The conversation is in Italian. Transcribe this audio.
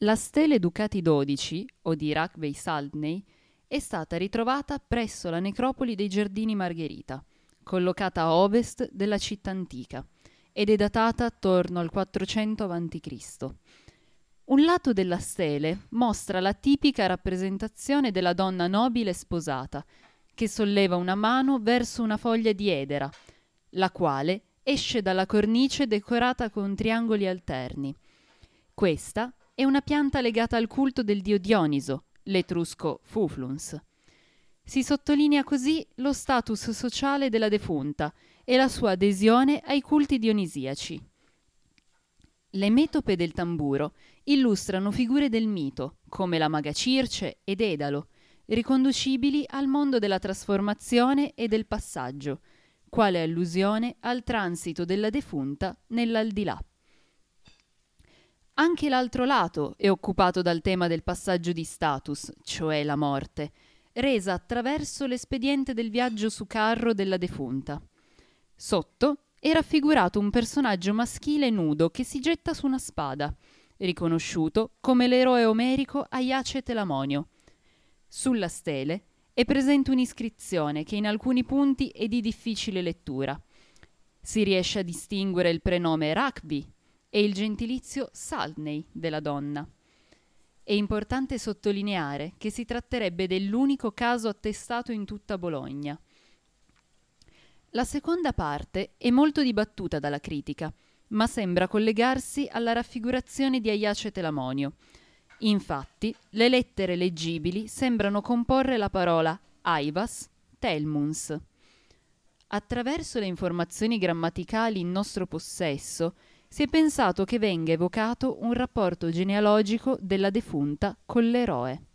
La stele Ducati XII, o di Rachbey Saldney, è stata ritrovata presso la necropoli dei Giardini Margherita, collocata a ovest della città antica, ed è datata attorno al 400 a.C. Un lato della stele mostra la tipica rappresentazione della donna nobile sposata, che solleva una mano verso una foglia di edera, la quale esce dalla cornice decorata con triangoli alterni. Questa è una pianta legata al culto del dio Dioniso, l'etrusco Fufluns. Si sottolinea così lo status sociale della defunta e la sua adesione ai culti dionisiaci. Le metope del tamburo illustrano figure del mito, come la maga Circe ed Edalo, riconducibili al mondo della trasformazione e del passaggio, quale allusione al transito della defunta nell'aldilà. Anche l'altro lato è occupato dal tema del passaggio di status, cioè la morte, resa attraverso l'espediente del viaggio su carro della defunta. Sotto è raffigurato un personaggio maschile nudo che si getta su una spada, riconosciuto come l'eroe omerico Aiace Telamonio. Sulla stele è presente un'iscrizione che in alcuni punti è di difficile lettura. Si riesce a distinguere il prenome Rakbi e il gentilizio Salney della donna. È importante sottolineare che si tratterebbe dell'unico caso attestato in tutta Bologna. La seconda parte è molto dibattuta dalla critica, ma sembra collegarsi alla raffigurazione di Aiace Telamonio. Infatti, le lettere leggibili sembrano comporre la parola Aivas Telmuns. Attraverso le informazioni grammaticali in nostro possesso, si è pensato che venga evocato un rapporto genealogico della defunta con l'eroe.